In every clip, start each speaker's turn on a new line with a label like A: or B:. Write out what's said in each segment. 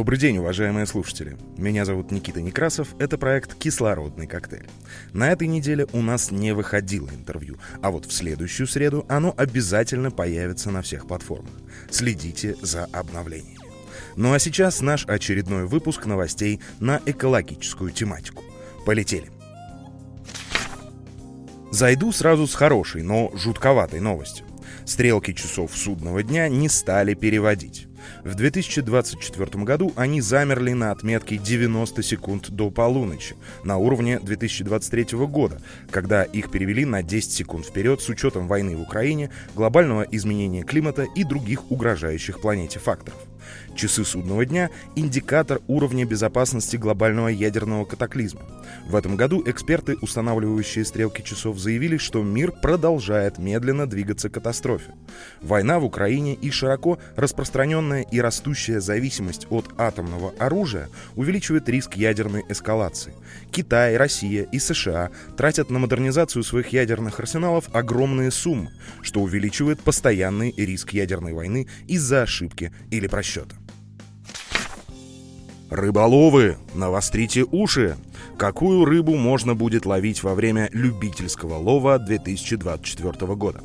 A: Добрый день, уважаемые слушатели. Меня зовут Никита Некрасов. Это проект «Кислородный коктейль». На этой неделе у нас не выходило интервью, а вот в следующую среду оно обязательно появится на всех платформах. Следите за обновлениями. Ну а сейчас наш очередной выпуск новостей на экологическую тематику. Полетели. Зайду сразу с хорошей, но жутковатой новостью. Стрелки часов судного дня не стали переводить. В 2024 году они замерли на отметке 90 секунд до полуночи, на уровне 2023 года, когда их перевели на 10 секунд вперед с учетом войны в Украине, глобального изменения климата и других угрожающих планете факторов. Часы судного дня – индикатор уровня безопасности глобального ядерного катаклизма. В этом году эксперты, устанавливающие стрелки часов, заявили, что мир продолжает медленно двигаться к катастрофе. Война в Украине и широко распространенная и растущая зависимость от атомного оружия увеличивает риск ядерной эскалации. Китай, Россия и США тратят на модернизацию своих ядерных арсеналов огромные суммы, что увеличивает постоянный риск ядерной войны из-за ошибки или просчета. Рыболовы, навострите уши! Какую рыбу можно будет ловить во время любительского лова 2024 года?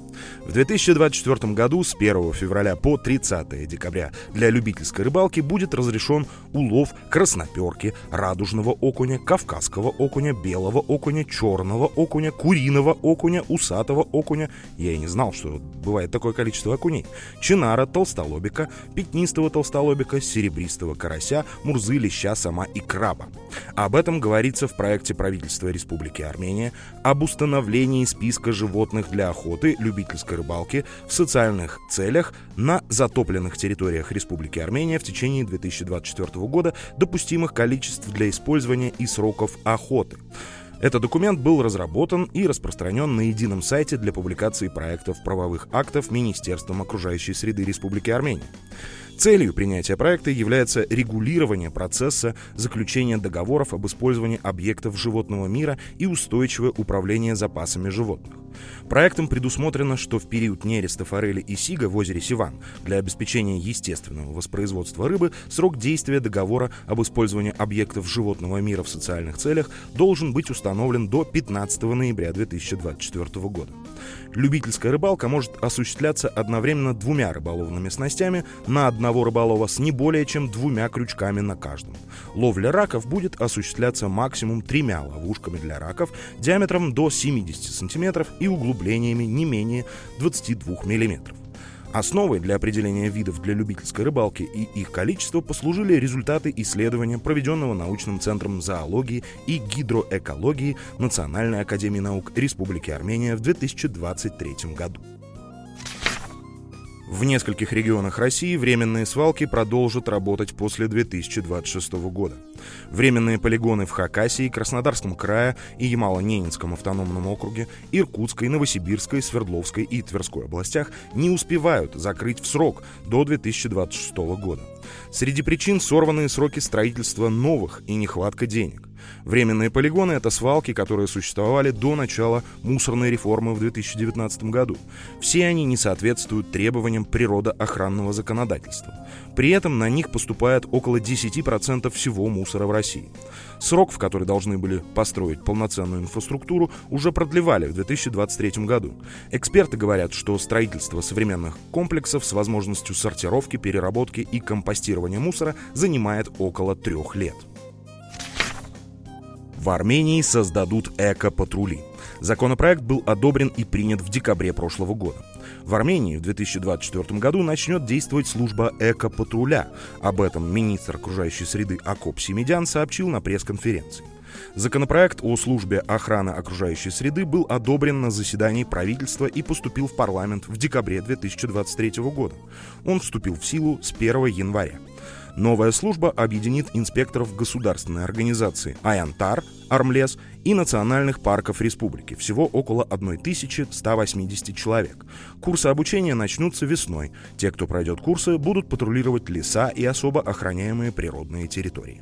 A: В 2024 году с 1 февраля по 30 декабря для любительской рыбалки будет разрешен улов красноперки, радужного окуня, кавказского окуня, белого окуня, черного окуня, куриного окуня, усатого окуня. Я и не знал, что бывает такое количество окуней. Чинара, толстолобика, пятнистого толстолобика, серебристого карася, мурзы, леща, сама и краба. Об этом говорится в проекте правительства Республики Армения об установлении списка животных для охоты, любительской рыбалки в социальных целях на затопленных территориях Республики Армения в течение 2024 года допустимых количеств для использования и сроков охоты. Этот документ был разработан и распространен на едином сайте для публикации проектов правовых актов Министерством окружающей среды Республики Армения. Целью принятия проекта является регулирование процесса заключения договоров об использовании объектов животного мира и устойчивое управление запасами животных. Проектом предусмотрено, что в период нереста форели и сига в озере Сиван для обеспечения естественного воспроизводства рыбы срок действия договора об использовании объектов животного мира в социальных целях должен быть установлен до 15 ноября 2024 года. Любительская рыбалка может осуществляться одновременно двумя рыболовными снастями на одного рыболова с не более чем двумя крючками на каждом. Ловля раков будет осуществляться максимум тремя ловушками для раков диаметром до 70 см и углублениями не менее 22 мм. Основой для определения видов для любительской рыбалки и их количества послужили результаты исследования, проведенного научным центром зоологии и гидроэкологии Национальной академии наук Республики Армения в 2023 году. В нескольких регионах России временные свалки продолжат работать после 2026 года. Временные полигоны в Хакасии, Краснодарском крае и Ямало-Ненецком автономном округе, Иркутской, Новосибирской, Свердловской и Тверской областях не успевают закрыть в срок до 2026 года. Среди причин сорванные сроки строительства новых и нехватка денег. Временные полигоны — это свалки, которые существовали до начала мусорной реформы в 2019 году. Все они не соответствуют требованиям природоохранного законодательства. При этом на них поступает около 10% всего мусора в России. Срок, в который должны были построить полноценную инфраструктуру, уже продлевали в 2023 году. Эксперты говорят, что строительство современных комплексов с возможностью сортировки, переработки и компостирования мусора занимает около трех лет. В Армении создадут эко-патрули. Законопроект был одобрен и принят в декабре прошлого года. В Армении в 2024 году начнет действовать служба эко-патруля. Об этом министр окружающей среды Акоп Семедян сообщил на пресс-конференции. Законопроект о службе охраны окружающей среды был одобрен на заседании правительства и поступил в парламент в декабре 2023 года. Он вступил в силу с 1 января. Новая служба объединит инспекторов государственной организации Аянтар, Армлес и национальных парков республики. Всего около 1180 человек. Курсы обучения начнутся весной. Те, кто пройдет курсы, будут патрулировать леса и особо охраняемые природные территории.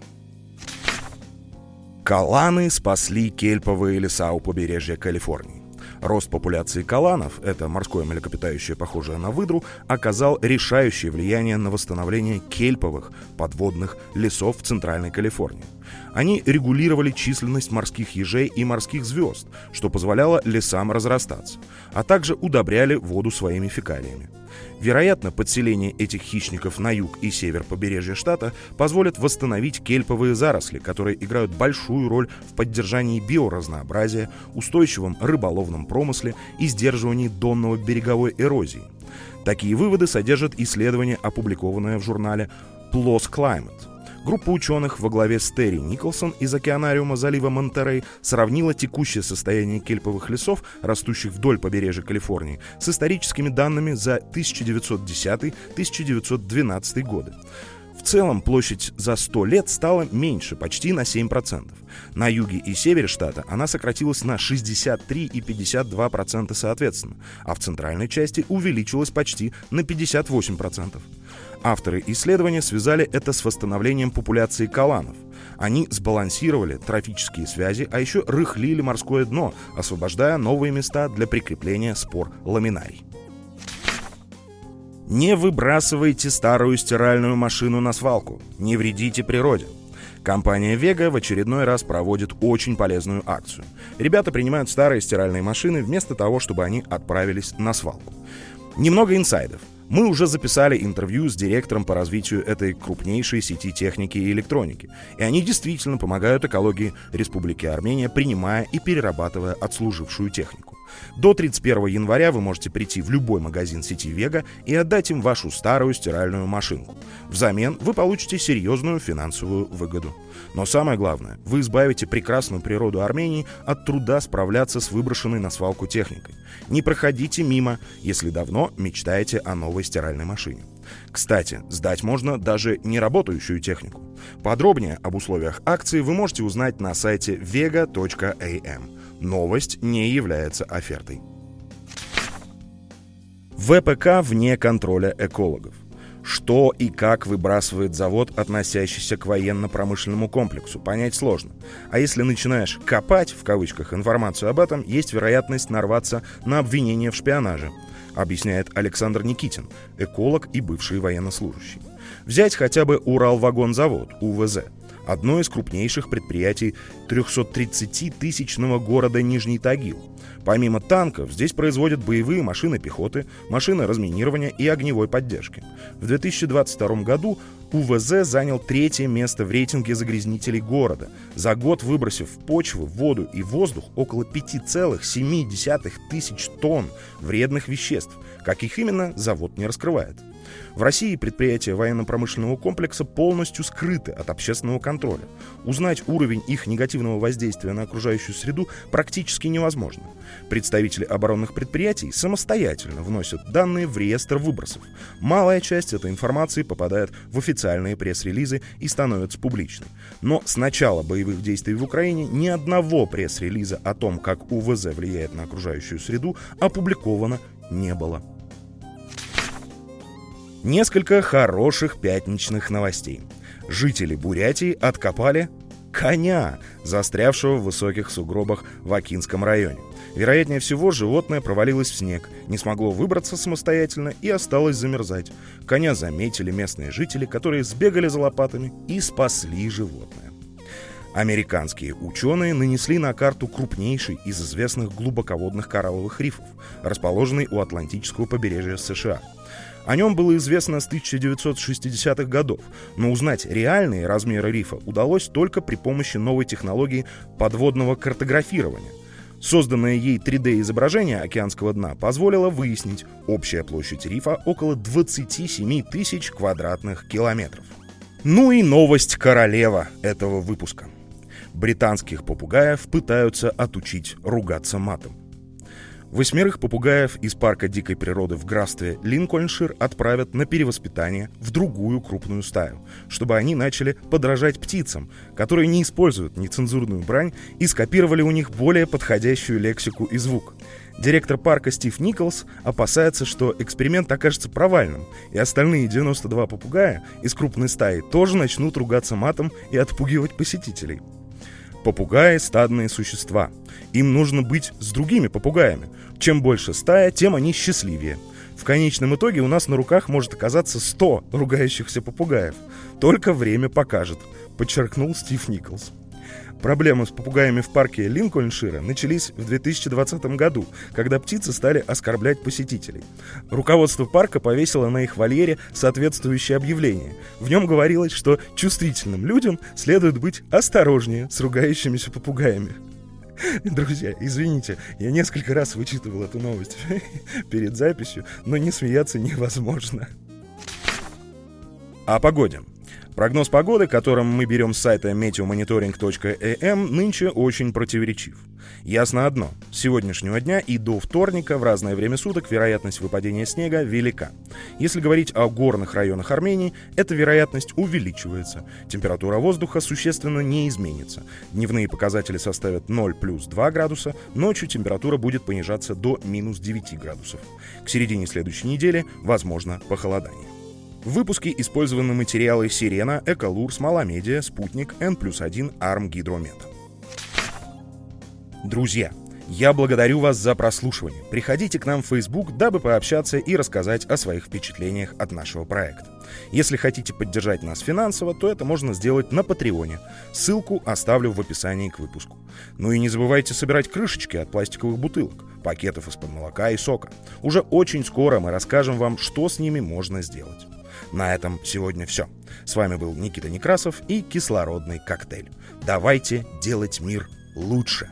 A: Каланы спасли кельповые леса у побережья Калифорнии. Рост популяции каланов, это морское млекопитающее, похожее на выдру, оказал решающее влияние на восстановление кельповых подводных лесов в Центральной Калифорнии. Они регулировали численность морских ежей и морских звезд, что позволяло лесам разрастаться, а также удобряли воду своими фекалиями. Вероятно, подселение этих хищников на юг и север побережья штата позволит восстановить кельповые заросли, которые играют большую роль в поддержании биоразнообразия, устойчивом рыболовном промысле и сдерживании донного береговой эрозии. Такие выводы содержат исследование, опубликованное в журнале PLOS Climate. Группа ученых во главе с Терри Николсон из океанариума залива Монтерей сравнила текущее состояние кельповых лесов, растущих вдоль побережья Калифорнии, с историческими данными за 1910-1912 годы. В целом площадь за 100 лет стала меньше, почти на 7%. На юге и севере штата она сократилась на 63 и 52% соответственно, а в центральной части увеличилась почти на 58%. Авторы исследования связали это с восстановлением популяции каланов. Они сбалансировали трофические связи, а еще рыхлили морское дно, освобождая новые места для прикрепления спор ламинарий. Не выбрасывайте старую стиральную машину на свалку. Не вредите природе. Компания Vega в очередной раз проводит очень полезную акцию. Ребята принимают старые стиральные машины вместо того, чтобы они отправились на свалку. Немного инсайдов. Мы уже записали интервью с директором по развитию этой крупнейшей сети техники и электроники. И они действительно помогают экологии Республики Армения, принимая и перерабатывая отслужившую технику. До 31 января вы можете прийти в любой магазин сети Вега и отдать им вашу старую стиральную машинку. Взамен вы получите серьезную финансовую выгоду. Но самое главное, вы избавите прекрасную природу Армении от труда справляться с выброшенной на свалку техникой. Не проходите мимо, если давно мечтаете о новой стиральной машине. Кстати, сдать можно даже неработающую технику. Подробнее об условиях акции вы можете узнать на сайте vega.am. Новость не является офертой. ВПК вне контроля экологов что и как выбрасывает завод, относящийся к военно-промышленному комплексу, понять сложно. А если начинаешь «копать» в кавычках информацию об этом, есть вероятность нарваться на обвинение в шпионаже, объясняет Александр Никитин, эколог и бывший военнослужащий. Взять хотя бы Уралвагонзавод, УВЗ, одно из крупнейших предприятий 330-тысячного города Нижний Тагил – Помимо танков, здесь производят боевые машины пехоты, машины разминирования и огневой поддержки. В 2022 году УВЗ занял третье место в рейтинге загрязнителей города, за год выбросив в почву, воду и воздух около 5,7 тысяч тонн вредных веществ. Как их именно, завод не раскрывает. В России предприятия военно-промышленного комплекса полностью скрыты от общественного контроля. Узнать уровень их негативного воздействия на окружающую среду практически невозможно. Представители оборонных предприятий самостоятельно вносят данные в реестр выбросов. Малая часть этой информации попадает в официальные пресс-релизы и становится публичной. Но с начала боевых действий в Украине ни одного пресс-релиза о том, как УВЗ влияет на окружающую среду, опубликовано не было. Несколько хороших пятничных новостей. Жители Бурятии откопали коня, застрявшего в высоких сугробах в Акинском районе. Вероятнее всего, животное провалилось в снег, не смогло выбраться самостоятельно и осталось замерзать. Коня заметили местные жители, которые сбегали за лопатами и спасли животное. Американские ученые нанесли на карту крупнейший из известных глубоководных коралловых рифов, расположенный у Атлантического побережья США – о нем было известно с 1960-х годов, но узнать реальные размеры рифа удалось только при помощи новой технологии подводного картографирования. Созданное ей 3D-изображение океанского дна позволило выяснить, общая площадь рифа около 27 тысяч квадратных километров. Ну и новость королева этого выпуска. Британских попугаев пытаются отучить ругаться матом. Восьмерых попугаев из парка дикой природы в графстве Линкольншир отправят на перевоспитание в другую крупную стаю, чтобы они начали подражать птицам, которые не используют нецензурную брань и скопировали у них более подходящую лексику и звук. Директор парка Стив Николс опасается, что эксперимент окажется провальным, и остальные 92 попугая из крупной стаи тоже начнут ругаться матом и отпугивать посетителей. Попугаи – стадные существа. Им нужно быть с другими попугаями. Чем больше стая, тем они счастливее. В конечном итоге у нас на руках может оказаться 100 ругающихся попугаев. Только время покажет, подчеркнул Стив Николс. Проблемы с попугаями в парке Линкольншира начались в 2020 году, когда птицы стали оскорблять посетителей. Руководство парка повесило на их вольере соответствующее объявление. В нем говорилось, что чувствительным людям следует быть осторожнее с ругающимися попугаями. Друзья, извините, я несколько раз вычитывал эту новость перед записью, но не смеяться невозможно. О погоде. Прогноз погоды, которым мы берем с сайта meteomonitoring.am, нынче очень противоречив. Ясно одно. С сегодняшнего дня и до вторника в разное время суток вероятность выпадения снега велика. Если говорить о горных районах Армении, эта вероятность увеличивается. Температура воздуха существенно не изменится. Дневные показатели составят 0 плюс 2 градуса, ночью температура будет понижаться до минус 9 градусов. К середине следующей недели возможно похолодание. В выпуске использованы материалы «Сирена», «Эколур», «Смола Медиа», «Спутник», «Н плюс 1», «Арм Гидромет». Друзья, я благодарю вас за прослушивание. Приходите к нам в Facebook, дабы пообщаться и рассказать о своих впечатлениях от нашего проекта. Если хотите поддержать нас финансово, то это можно сделать на Патреоне. Ссылку оставлю в описании к выпуску. Ну и не забывайте собирать крышечки от пластиковых бутылок, пакетов из-под молока и сока. Уже очень скоро мы расскажем вам, что с ними можно сделать. На этом сегодня все. С вами был Никита Некрасов и кислородный коктейль. Давайте делать мир лучше.